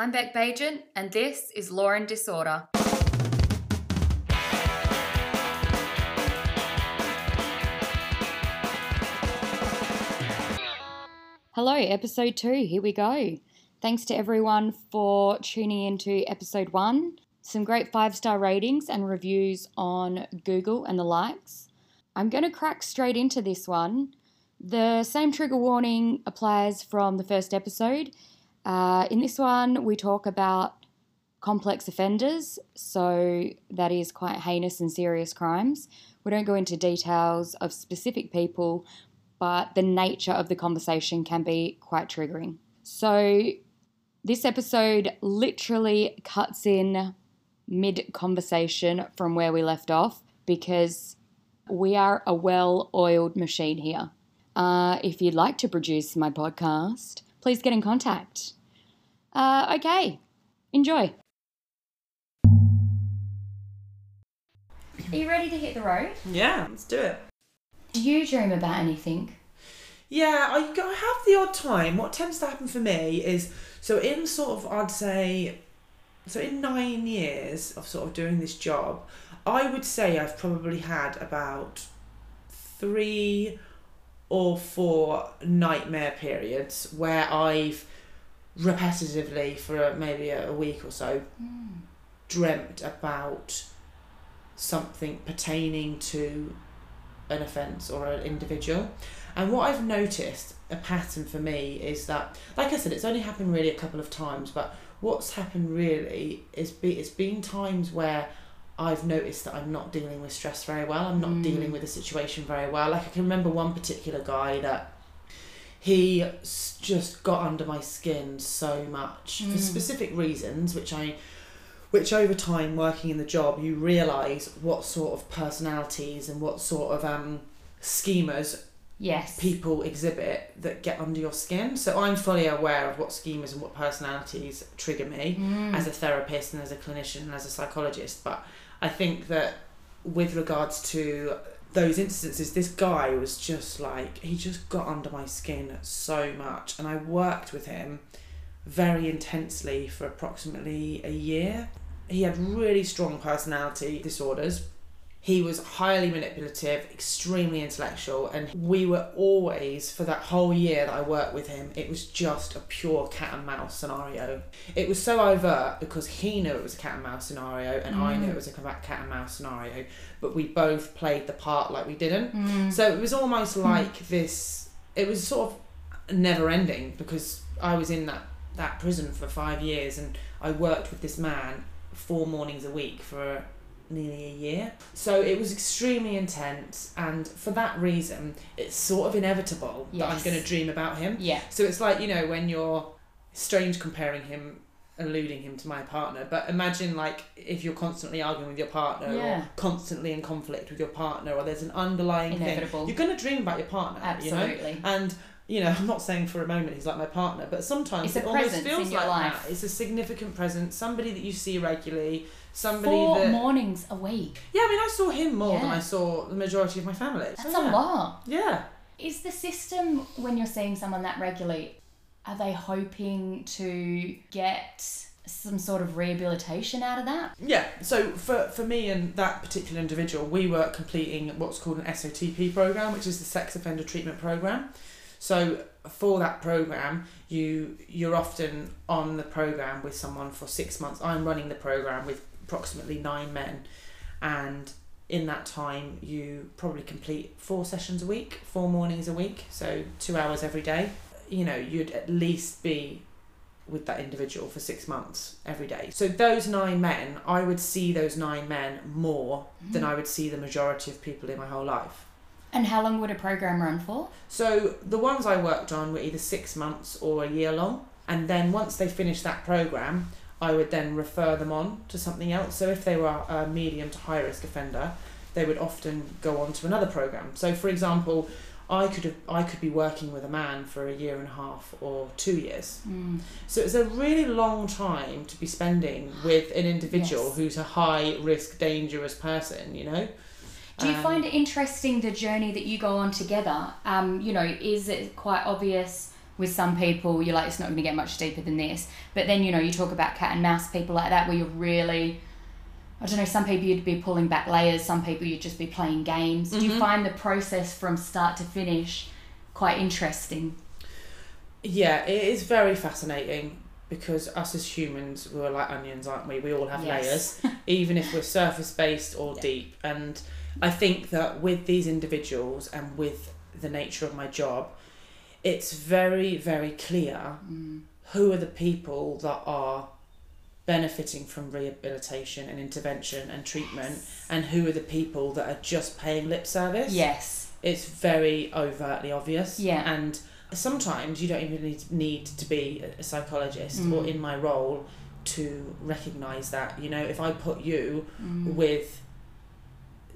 I'm Beck Bajan, and this is Law and Disorder. Hello, episode two. Here we go. Thanks to everyone for tuning into episode one. Some great five star ratings and reviews on Google and the likes. I'm going to crack straight into this one. The same trigger warning applies from the first episode. Uh, in this one, we talk about complex offenders, so that is quite heinous and serious crimes. We don't go into details of specific people, but the nature of the conversation can be quite triggering. So, this episode literally cuts in mid conversation from where we left off because we are a well oiled machine here. Uh, if you'd like to produce my podcast, please get in contact. Uh, okay, enjoy. Are you ready to hit the road? Yeah, let's do it. Do you dream about anything? Yeah, I, I have the odd time. What tends to happen for me is so in sort of I'd say so in nine years of sort of doing this job, I would say I've probably had about three or for nightmare periods where I've repetitively for maybe a week or so hmm. dreamt about something pertaining to an offence or an individual. And what I've noticed, a pattern for me, is that, like I said, it's only happened really a couple of times, but what's happened really is be, it's been times where I've noticed that I'm not dealing with stress very well. I'm not Mm. dealing with the situation very well. Like I can remember one particular guy that he just got under my skin so much for Mm. specific reasons, which I, which over time working in the job, you realise what sort of personalities and what sort of um, schemas Yes. people exhibit that get under your skin. So I'm fully aware of what schemas and what personalities trigger me Mm. as a therapist and as a clinician and as a psychologist. But I think that with regards to those instances, this guy was just like, he just got under my skin so much. And I worked with him very intensely for approximately a year. He had really strong personality disorders. He was highly manipulative, extremely intellectual, and we were always, for that whole year that I worked with him, it was just a pure cat and mouse scenario. It was so overt because he knew it was a cat and mouse scenario, and I knew Mm. it was a cat and mouse scenario, but we both played the part like we didn't. Mm. So it was almost like this. It was sort of never ending because I was in that that prison for five years and I worked with this man four mornings a week for nearly a year. So it was extremely intense, and for that reason, it's sort of inevitable that I'm going to dream about him. yeah. So it's like you know when you're strange comparing him alluding him to my partner but imagine like if you're constantly arguing with your partner Yeah. or constantly in conflict with your partner or there's an underlying Inevitable. thing you're going to dream about your partner you know Absolutely. and you know i'm not saying for a moment he's like my partner but sometimes It's a it almost feels in your like life. that it's a significant presence somebody that you see regularly somebody Four that mornings a week. yeah i mean i saw him more than i saw the majority of my family That's So, a lot. yeah Is the system when you're seeing someone that regularly, are they hoping to get some sort of rehabilitation out of that? Yeah, so for, for me and that particular individual, we were completing what's called an SOTP program, which is the Sex Offender Treatment Program. So for that program, you you're often on the program with someone for six months. I'm running the program with approximately nine men, and in that time, you probably complete four sessions a week, four mornings a week, so two hours every day. You know, you'd at least be with that individual for six months every day. So those nine men, I would see those nine men more than mm. I would see the majority of people in my whole life. And how long would a program run for? So the ones I worked on were either six months or a year long. And then once they finished that program, I would then refer them on to something else. So if they were a medium to high risk offender, they would often go on to another program. So for example, I could have I could be working with a man for a year and a half or two years. Mm. So it's a really long time to be spending with an individual Yes. who's a high risk, dangerous person, you know? Do you Um, find it interesting the journey that you go on together? Um, you know, is it quite obvious with some people you're like it's not going to get much deeper than this but then you know you talk about cat and mouse people like that where you're really I don't know, some people you'd be pulling back layers, some people you'd just be playing games. Do you Mm-hmm. find the process from start to finish quite interesting? Yeah, it is very fascinating because us as humans, we're like onions, aren't we? We all have Yes. layers, even if we're surface based or Yeah. deep. And I think that with these individuals and with the nature of my job, it's very, very clear Mm. who are the people that are benefiting from rehabilitation and intervention and treatment and who are the people that are just paying lip service Yes. it's very overtly obvious. Yeah. And sometimes you don't even need, need to be a psychologist Mm. or in my role to recognize that. You know, if I put you Mm. with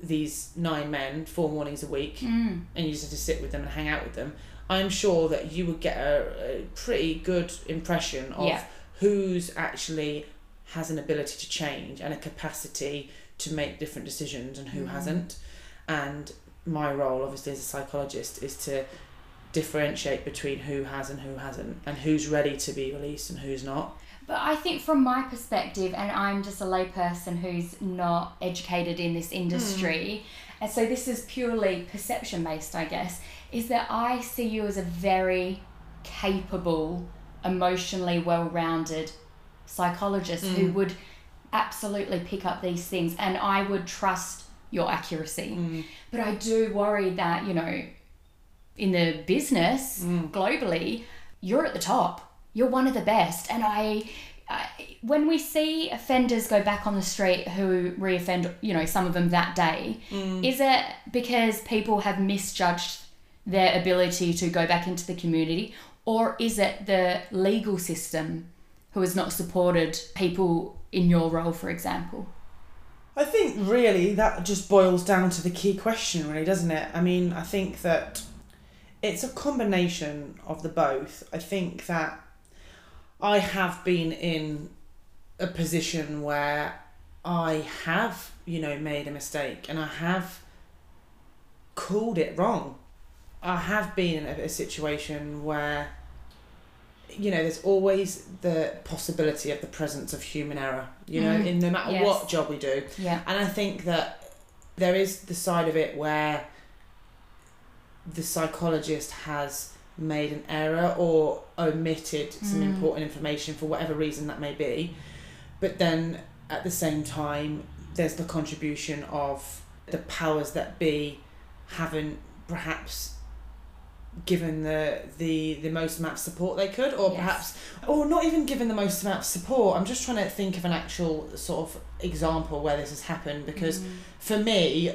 these nine men four mornings a week Mm. and you just have to sit with them and hang out with them, I'm sure that you would get a, a pretty good impression of Yeah. who's actually has an ability to change and a capacity to make different decisions and who Mhm. hasn't. And my role, obviously, as a psychologist, is to differentiate between who has and who hasn't, and who's ready to be released and who's not. But I think from my perspective, and I'm just a layperson who's not educated in this industry, and so this is purely perception based, I guess, is that I see you as a very capable, emotionally well rounded psychologist who Mm. would absolutely pick up these things, and I would trust your accuracy. But I do worry that, you know, in the business Mm. globally, you're at the top. You're one of the best. And I, I, when we see offenders go back on the street who reoffend, you know, some of them that day, Mm. is it because people have misjudged their ability to go back into the community? Or is it the legal system who has not supported people in your role, for example? I think really that just boils down to the key question, really, doesn't it? I mean, I think that it's a combination of the both. I think that I have been in a position where I have, you know, made a mistake and I have called it wrong. I have been in a, a situation where, you know, there's always the possibility of the presence of human error, you know, Mm, in no matter yes. what job we do. Yeah. And I think that there is the side of it where the psychologist has made an error or omitted some Mm. important information for whatever reason that may be. But then at the same time, there's the contribution of the powers that be haven't perhaps given the the the most amount of support they could or Yes. perhaps or not even given the most amount of support i'm just trying to think of an actual sort of example where this has happened because Mm. for me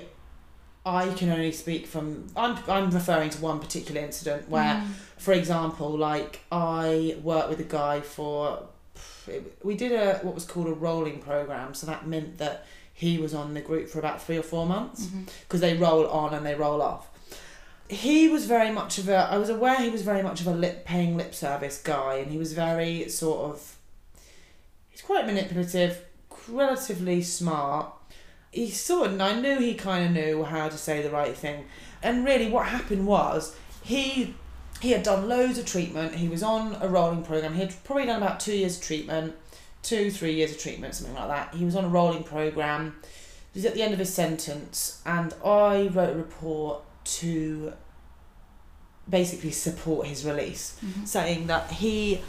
i can only speak from i'm i'm referring to one particular incident where Mm. for example like i worked with a guy for we did a what was called a rolling program so that meant that he was on the group for about three or four months because they roll on and they roll off. He was very much of a. I was aware he was very much of a lip paying lip service guy, and he was very sort of. He's quite manipulative, relatively smart. He sort of. I knew he kind of knew how to say the right thing, and really, what happened was he. He had done loads of treatment. He was on a rolling program. He had probably done about two years of treatment, two, three years of treatment, something like that. He was on a rolling program. He was at the end of his sentence, and I wrote a report to basically support his release, Mhm. saying that he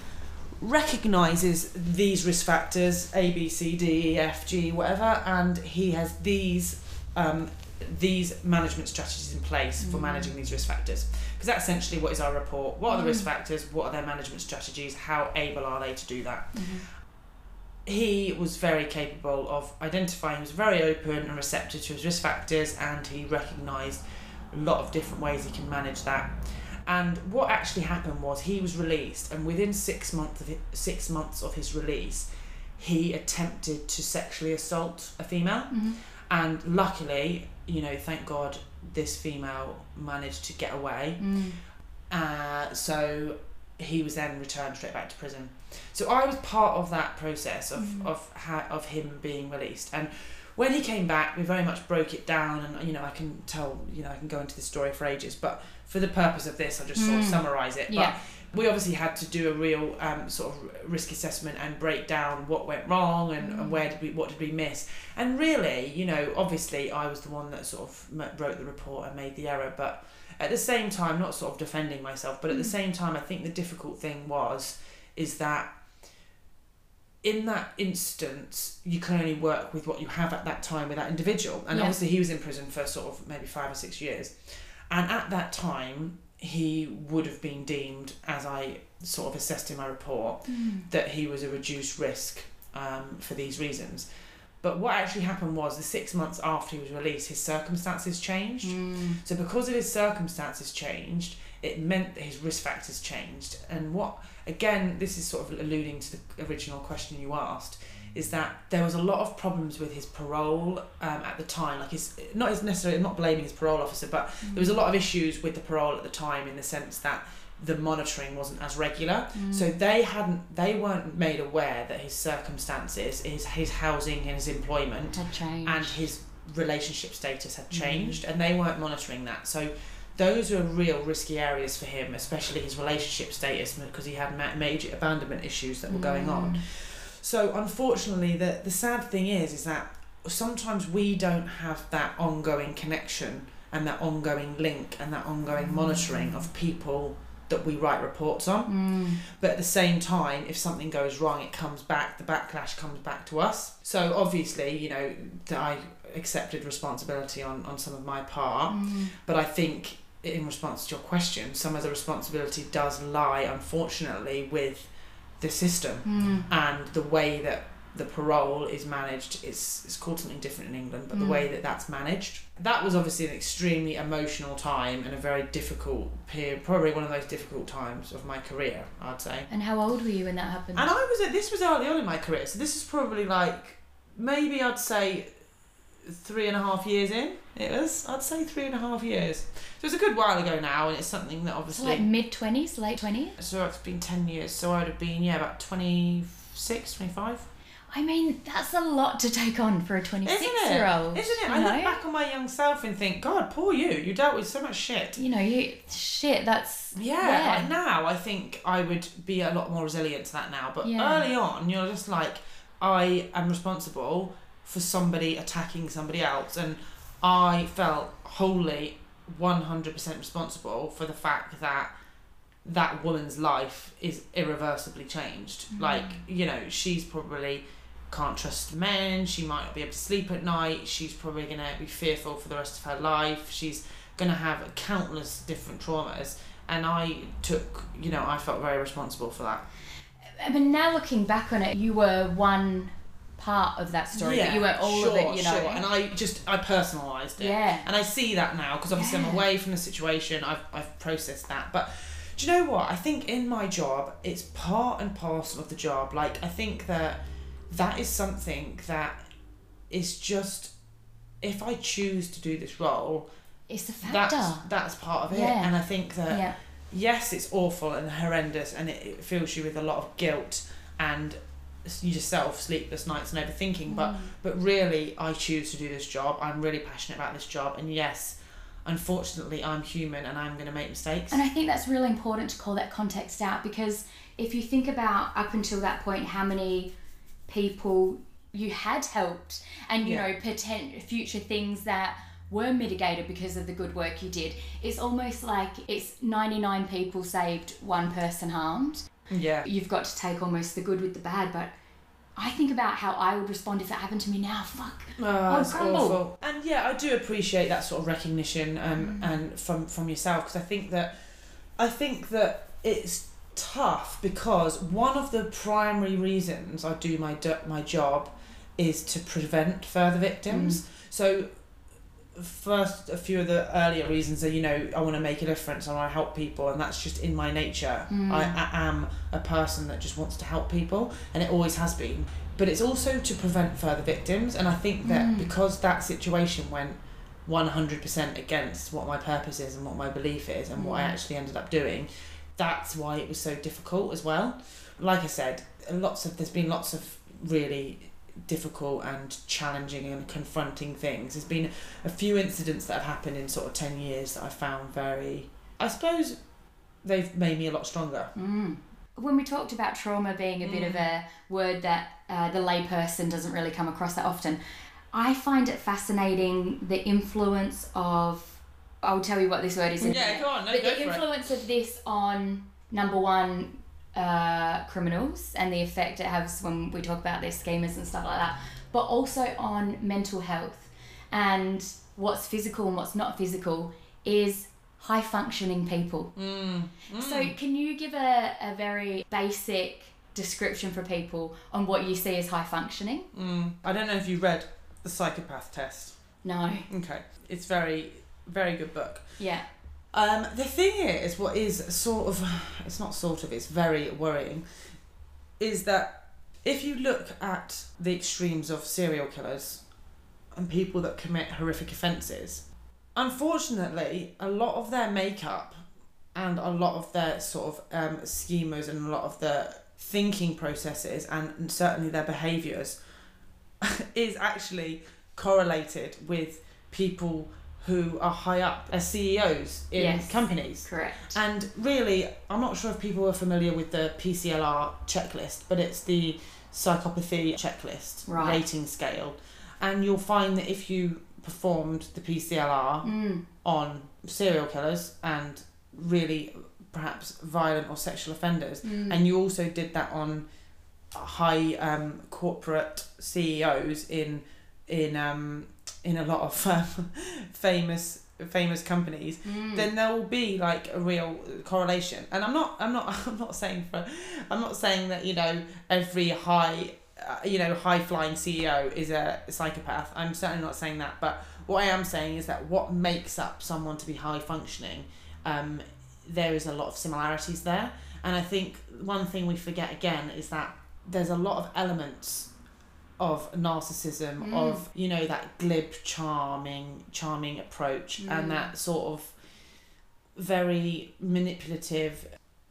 recognizes these risk factors A, B, C, D, E, F, G, whatever, and he has these um, these management strategies in place for Mm. managing these risk factors. Because that's essentially what is our report. What are the risk Mm. factors? What are their management strategies? How able are they to do that? Mhm. he was very capable of identifying, he was very open and receptive to his risk factors, and he recognised a lot of different ways he can manage that. And what actually happened was he was released, and within six months of his, six months of his release, he attempted to sexually assault a female. Mhm. And luckily, you know, thank God, this female managed to get away. Mm. Uh, so he was then returned straight back to prison. So I was part of that process of Mhm. of ha- of him being released. And when he came back, we very much broke it down. And you know, I can tell, you know, I can go into the story for ages. But for the purpose of this, I'll just sort of Mm. summarize it. Yeah. But we obviously had to do a real um, sort of risk assessment and break down what went wrong and, and where did we what did we miss and really you know obviously I was the one that sort of wrote the report and made the error but at the same time not sort of defending myself but at the same time I think the difficult thing was is that in that instance you can only work with what you have at that time with that individual and Yeah. obviously he was in prison for sort of maybe five or six years and at that time he would have been deemed as i sort of assessed in my report that he was a reduced risk um, for these reasons but what actually happened was the six months after he was released his circumstances changed Mm. so because of his circumstances changed, it meant that his risk factors changed. And what again, this is sort of alluding to the original question you asked, is that there was a lot of problems with his parole um, at the time. Like his not his necessarily I'm not blaming his parole officer, but there was a lot of issues with the parole at the time in the sense that the monitoring wasn't as regular. So they hadn't they weren't made aware that his circumstances, his his housing and his employment Had changed. and his relationship status had changed and they weren't monitoring that so those were real risky areas for him especially his relationship status because he had ma- major abandonment issues that were going on. So unfortunately the the sad thing is is that sometimes we don't have that ongoing connection and that ongoing link and that ongoing monitoring of people that we write reports on. Mm. but at the same time if something goes wrong it comes back the backlash comes back to us. So obviously you know i accepted responsibility on on some of my part. Mm. but i think in response to your question some of the responsibility does lie unfortunately with the system Mm. and the way that the parole is managed it's it's called something different in England but the Mm. way that that's managed that was obviously an extremely emotional time and a very difficult period probably one of those difficult times of my career I'd say And how old were you when that happened? and I was at this was early on in my career so this is probably like maybe I'd say three and a half years in it was I'd say three and a half years so it's a good while ago now and it's something that so obviously like mid twenties, late twenties. so it's been 10 years so I'd have been yeah about 26 25 I mean, that's a lot to take on for a Isn't twenty six year old, Isn't it? I know? look back on my young self and think, God, poor you. You dealt with so much shit. You know, you shit. That's Yeah, Yeah. like now I think I would be a lot more resilient to that now. But Yeah. early on, you're just like, I am responsible for somebody attacking somebody else. And I felt wholly 100% responsible for the fact that that woman's life is irreversibly changed. Mm. Like, you know, she's probably can't trust men, she might not be able to sleep at night, she's probably going to be fearful for the rest of her life, she's going to have countless different traumas. And I took, you know, I felt very responsible for that. I mean, now looking back on it, you were one part of that story, but you weren't all sure, of it. You know. Sure. And I just, I personalised it. Yeah. And I see that now because obviously Yeah. I'm away from the situation. I've, I've processed that. But do you know what? I think in my job, it's part and parcel of the job. Like, I think that that is something that is just, if I choose to do this role, It's a factor. that's, that's part of it. Yeah. And I think that, yeah. yes, it's awful and horrendous and it, it fills you with a lot of guilt and yourself sleepless nights and overthinking but Mm. but really I choose to do this job I'm really passionate about this job and yes unfortunately I'm human and I'm going to make mistakes And I think that's really important to call that context out because if you think about up until that point how many people you had helped and you Yeah. know potent future things that were mitigated because of the good work you did it's almost like it's 99 people saved one person harmed yeah. You've got to take almost the good with the bad but I think about how I would respond if that happened to me now. Fuck. Oh, it's awful. And yeah, I do appreciate that sort of recognition um, and from from yourself because I think that I think that it's tough because one of the primary reasons I do my my job is to prevent further victims. So first a few of the earlier reasons are you know I want to make a difference I want to help people and that's just in my nature. Mm. I, I am a person that just wants to help people and it always has been. But it's also to prevent further victims and I think that mm. because that situation went 100% against what my purpose is and what my belief is and what I mm. actually ended up doing that's why it was so difficult as well. Like I said lots of there's been lots of really difficult and challenging and confronting things. There's been a few incidents that have happened in sort of 10 years that I found very, I suppose, they've made me a lot stronger. Mm. When we talked about trauma being a bit of a word that uh, the layperson doesn't really come across that often, I find it fascinating the influence of. I'll tell you what this word is. Yeah, go on, no, but the for it. influence of this on number one uh, criminals and the effect it has when we talk about their schemas and stuff like that, but also on mental health and what's physical and what's not physical is high functioning people. Mm. So, can you give a, a very basic description for people on what you see as high functioning? Mm. I don't know if you read the psychopath test. No. Okay, it's very, very good book. Yeah. Um, the thing is, what is sort of, it's not sort of, it's very worrying, is that if you look at the extremes of serial killers and people that commit horrific offences, unfortunately, a lot of their makeup and a lot of their sort of um, schemas and a lot of the thinking processes and certainly their behaviours is actually correlated with people who are high up as CEOs in Yes. companies. Correct. And really, I'm not sure if people are familiar with the PCLR checklist, but it's the psychopathy checklist Right. rating scale. And you'll find that if you performed the PCLR Mm. on serial killers and really perhaps violent or sexual offenders, Mm. and you also did that on high um, corporate CEOs in in um, in a lot of um, famous famous companies, Mm. then there will be like a real correlation. And I'm not I'm not I'm not saying for I'm not saying that you know every high uh, you know high flying CEO is a psychopath. I'm certainly not saying that, but what I am saying is that what makes up someone to be high functioning, um, there is a lot of similarities there. And I think one thing we forget again is that there's a lot of elements of narcissism, Mm. of you know that glib, charming, charming approach, Mm. and that sort of very manipulative.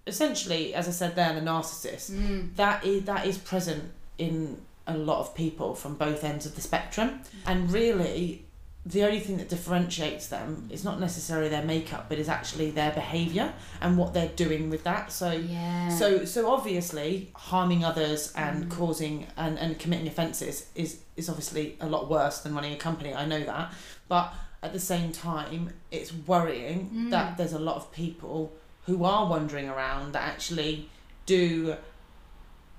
Essentially, as I said there, the narcissist Mm. that is that is present in a lot of people from both ends of the spectrum, and really. The only thing that differentiates them is not necessarily their makeup, but is actually their behaviour and what they're doing with that. So, Yeah. so so obviously harming others and Mm. causing and, and committing offences is is obviously a lot worse than running a company. I know that. But at the same time it's worrying Mm. that there's a lot of people who are wandering around that actually do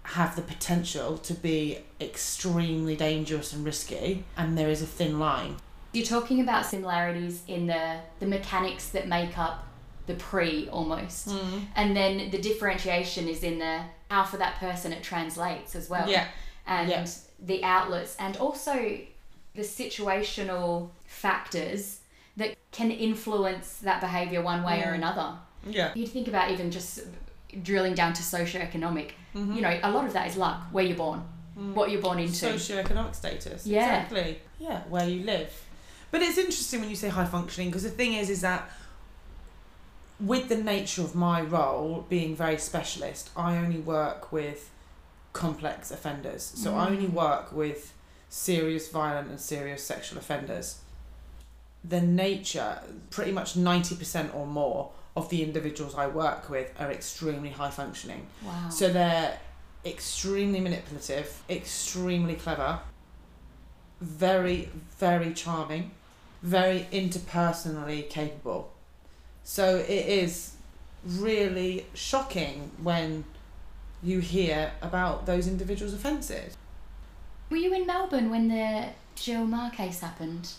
have the potential to be extremely dangerous and risky and there is a thin line. You're talking about similarities in the the mechanics that make up the pre almost, and then the differentiation is in the how for that person it translates as well. Yeah. and Yeah. the outlets, and also the situational factors that can influence that behavior one way or Mm. another. Yeah. You think about even just drilling down to socioeconomic. Mm-hmm. You know, a lot of that is luck, where you're born, what you're born into. Socioeconomic status. Yeah. Exactly. Yeah, where you live. But it's interesting when you say high functioning because the thing is, is that with the nature of my role being very specialist, I only work with complex offenders. So I only Mm. work with serious violent and serious sexual offenders. The nature, pretty much 90% or more of the individuals I work with are extremely high functioning. Wow. So they're extremely manipulative, extremely clever, very, very charming, very interpersonally capable. So it is really shocking when you hear about those individuals' offences. Were you in Melbourne when the Jill Meagher case happened?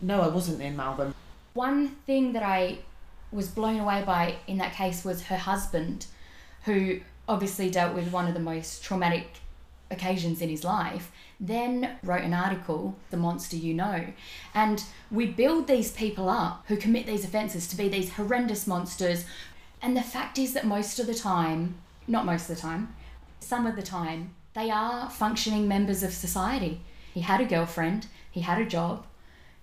No, I wasn't in Melbourne. One thing that I was blown away by in that case was her husband, who obviously dealt with one of the most traumatic occasions in his life, then wrote an article, The Monster You Know. And we build these people up who commit these offences to be these horrendous monsters. And the fact is that most of the time, not most of the time, some of the time, they are functioning members of society. He had a girlfriend, he had a job,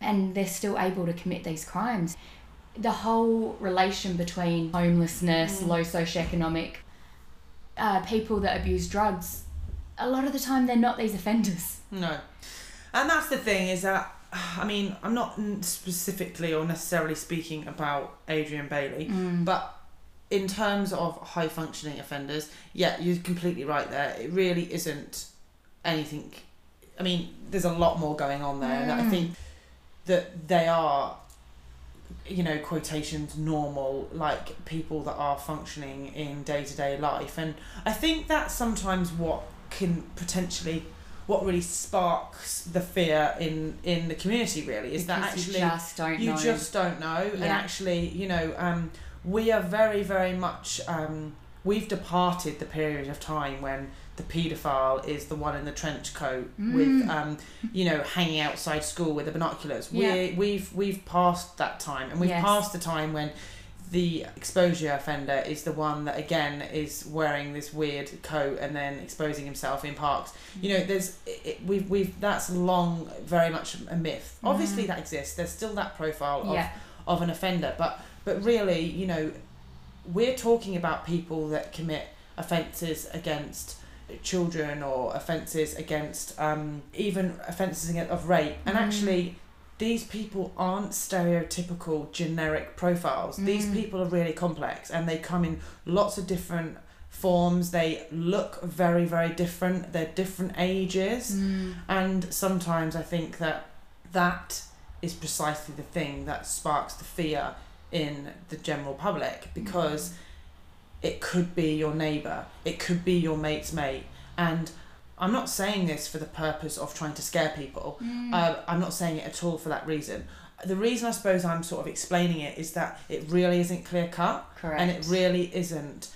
and they're still able to commit these crimes. The whole relation between homelessness, low socioeconomic, uh, people that abuse drugs, a lot of the time they're not these offenders. No. And that's the thing is that, I mean, I'm not specifically or necessarily speaking about Adrian Bayley, but in terms of high functioning offenders, yeah, you're completely right there. It really isn't anything. I mean, there's a lot more going on there, and I Mm. think that they are, you know, quotations normal, like people that are functioning in day to day life, and I think that's sometimes what can potentially. What really sparks the fear in in the community really is that actually you just don't you know. just don't know and actually you know um, we are very very much um, we've departed the period of time when the paedophile is the one in the trench coat with Mm. um, you know hanging outside school with the binoculars Yeah. we we've we've passed that time and we've Yes. passed the time when the exposure offender is the one that again is wearing this weird coat and then exposing himself in parks you know there's it, we've we've that's long very much a myth obviously Mhm. that exists there's still that profile of yeah. of an offender but but really you know we're talking about people that commit offences against children or offences against um, even offences of rape and Mm. actually these people aren't stereotypical generic profiles these Mm. people are really complex and they come in lots of different forms they look very very different they're different ages Mm. and sometimes I think that that is precisely the thing that sparks the fear in the general public because it could be your neighbour, it could be your mate's mate. And I'm not saying this for the purpose of trying to scare people. Mm. Uh, I'm not saying it at all for that reason. The reason I suppose I'm sort of explaining it is that it really isn't clear cut Correct. and it really isn't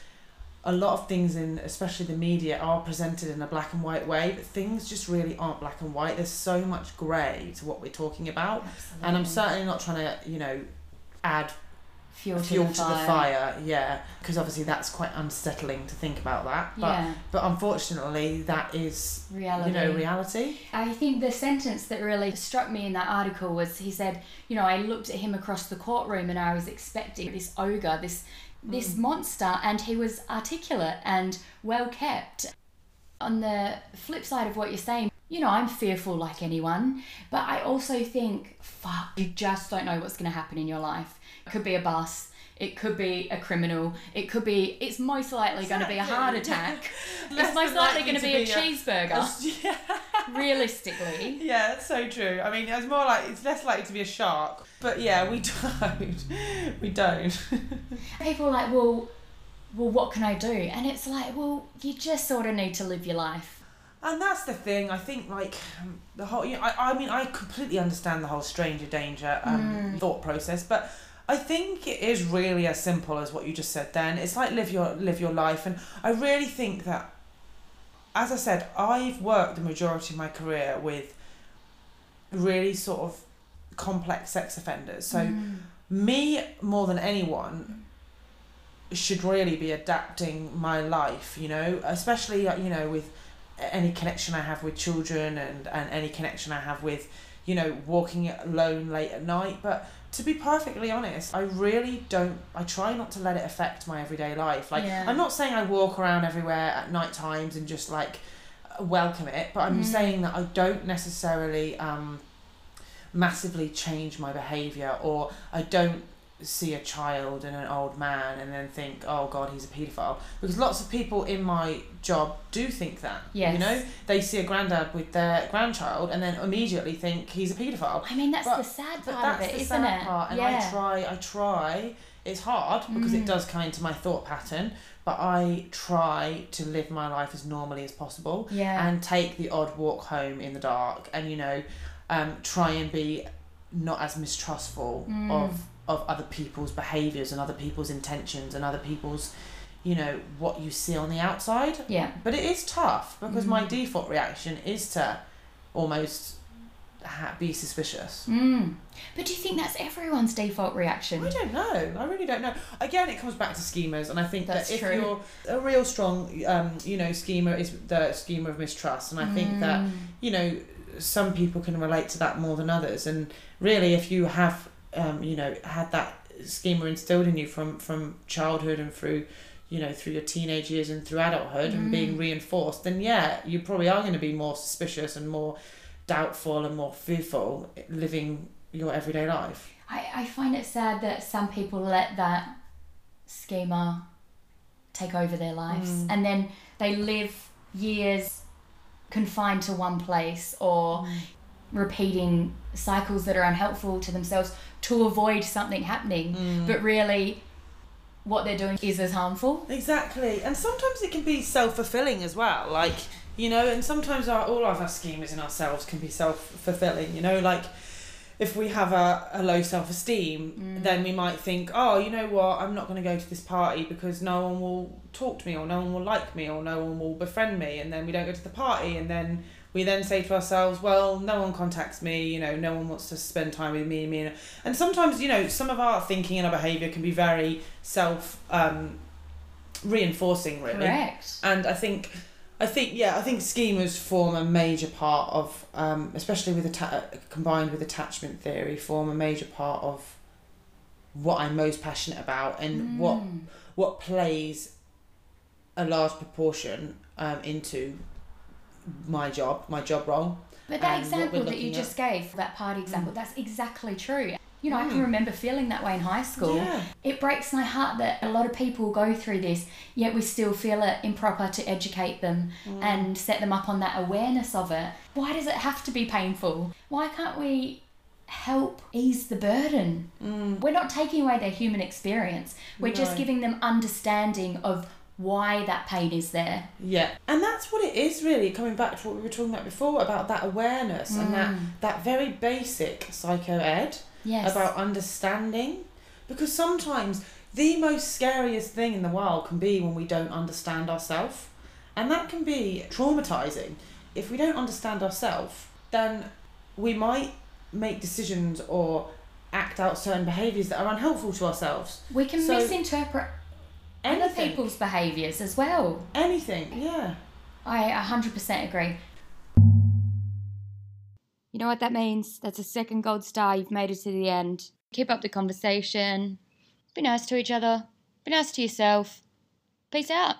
a lot of things in especially the media are presented in a black and white way but things just really aren't black and white there's so much grey to what we're talking about Absolutely. and i'm certainly not trying to you know add fuel to, fuel the, to the fire. fire yeah because obviously that's quite unsettling to think about that but Yeah, but unfortunately that is reality. you know reality I think the sentence that really struck me in that article was he said, you know, I looked at him across the courtroom and I was expecting this ogre, this this hmm. monster, and he was articulate and well kept. On the flip side of what you're saying, you know, I'm fearful like anyone, but I also think, fuck, you just don't know what's going to happen in your life. It could be a bus. It could be a criminal. It could be. It's most likely going to be a heart attack. It's most likely going to be a be a- cheeseburger. yeah Realistically, Yeah, that's so true. I mean, it's more like it's less likely to be a shark. But yeah, we don't. we don't. people are like, well, well, what can I do? And it's like, well, you just sort of need to live your life. And that's the thing. I think like the whole. You know, I, I mean, I completely understand the whole stranger danger um, thought process, but I think it is really as simple as what you just said. Then it's like live your live your life, and I really think that, as I said, I've worked the majority of my career with really sort of complex sex offenders. So Mm. me more than anyone should really be adapting my life you know especially uh, you know with any connection i have with children and and any connection i have with you know walking alone late at night but to be perfectly honest i really don't i try not to let it affect my everyday life like Yeah. i'm not saying i walk around everywhere at night times and just like welcome it but i'm Mhm. saying that i don't necessarily um massively change my behavior or I don't see a child and an old man and then think oh god he's a paedophile because lots of people in my job do think that Yes. you know they see a granddad with their grandchild and then immediately think he's a paedophile I mean, that's But- the sad part that's of it, the isn't sad it? part and yeah. I try I try it's hard because it Mm. does come into my thought pattern but I try to live my life as normally as possible yeah. and take the odd walk home in the dark and you know um, try and be not as mistrustful Mm. of of other people's behaviors and other people's intentions and other people's you know what you see on the outside yeah. but it is tough because my Mm. default reaction is to almost ha- be suspicious Mm. But do you think that's everyone's default reaction? I don't know. I really don't know. Again, it comes back to schemas, and I think That's that if true. you're a real strong, um, you know, schema is the schema of mistrust, and I think that Mm. you know some people can relate to that more than others, and really, if you have, um, you know, had that schema instilled in you from from childhood and through. You know, through your teenage years and through adulthood, and being Mm. reinforced, then yeah, you probably are going to be more suspicious and more doubtful and more fearful living your everyday life. I, I find it sad that some people let that schema take over their lives and then they live years confined to one place or repeating cycles that are unhelpful to themselves to avoid something happening. Mm. But really what they're doing is as harmful. Exactly, and sometimes it can be self fulfilling as well. Like you know, and sometimes our, all of our schemas in ourselves can be self fulfilling. You know, like if we have a, a low self esteem, mm. then we might think, oh, you know what, I'm not going to go to this party because no one will talk to me, or no one will like me, or no one will befriend me, and then we don't go to the party, and then we then say to ourselves, well, no one contacts me, you know, no one wants to spend time with me, me, and sometimes, you know, some of our thinking and our behaviour can be very self um, reinforcing, really. correct And I think, I think, yeah, I think schemas form a major part of, um, especially with atta- combined with attachment theory, form a major part of what I'm most passionate about and what Mm. what plays a large proportion um, into my job, my job role. But that example that you looking just gave, that party example, that's exactly true. You know, I can Mm. remember feeling that way in high school. Yeah. It breaks my heart that a lot of people go through this, yet we still feel it improper to educate them Mm. and set them up on that awareness of it. Why does it have to be painful? Why can't we help ease the burden? We're not taking away their human experience, we're just Mm. Giving them understanding of why that pain is there. Yeah, and that's what it is really. Coming back to what we were talking about before about that awareness and that mm. that very basic psycho ed Yes. about understanding, because sometimes the most scariest thing in the world can be when we don't understand ourselves, and that can be traumatizing. If we don't understand ourselves, then we might make decisions or act out certain behaviors that are unhelpful to ourselves. we can So- misinterpret other people's behaviours as well. Anything, yeah. I 100% agree. You know what that means? That's a second gold star. You've made it to the end. Keep up the conversation. Be nice to each other. Be nice to yourself. Peace out.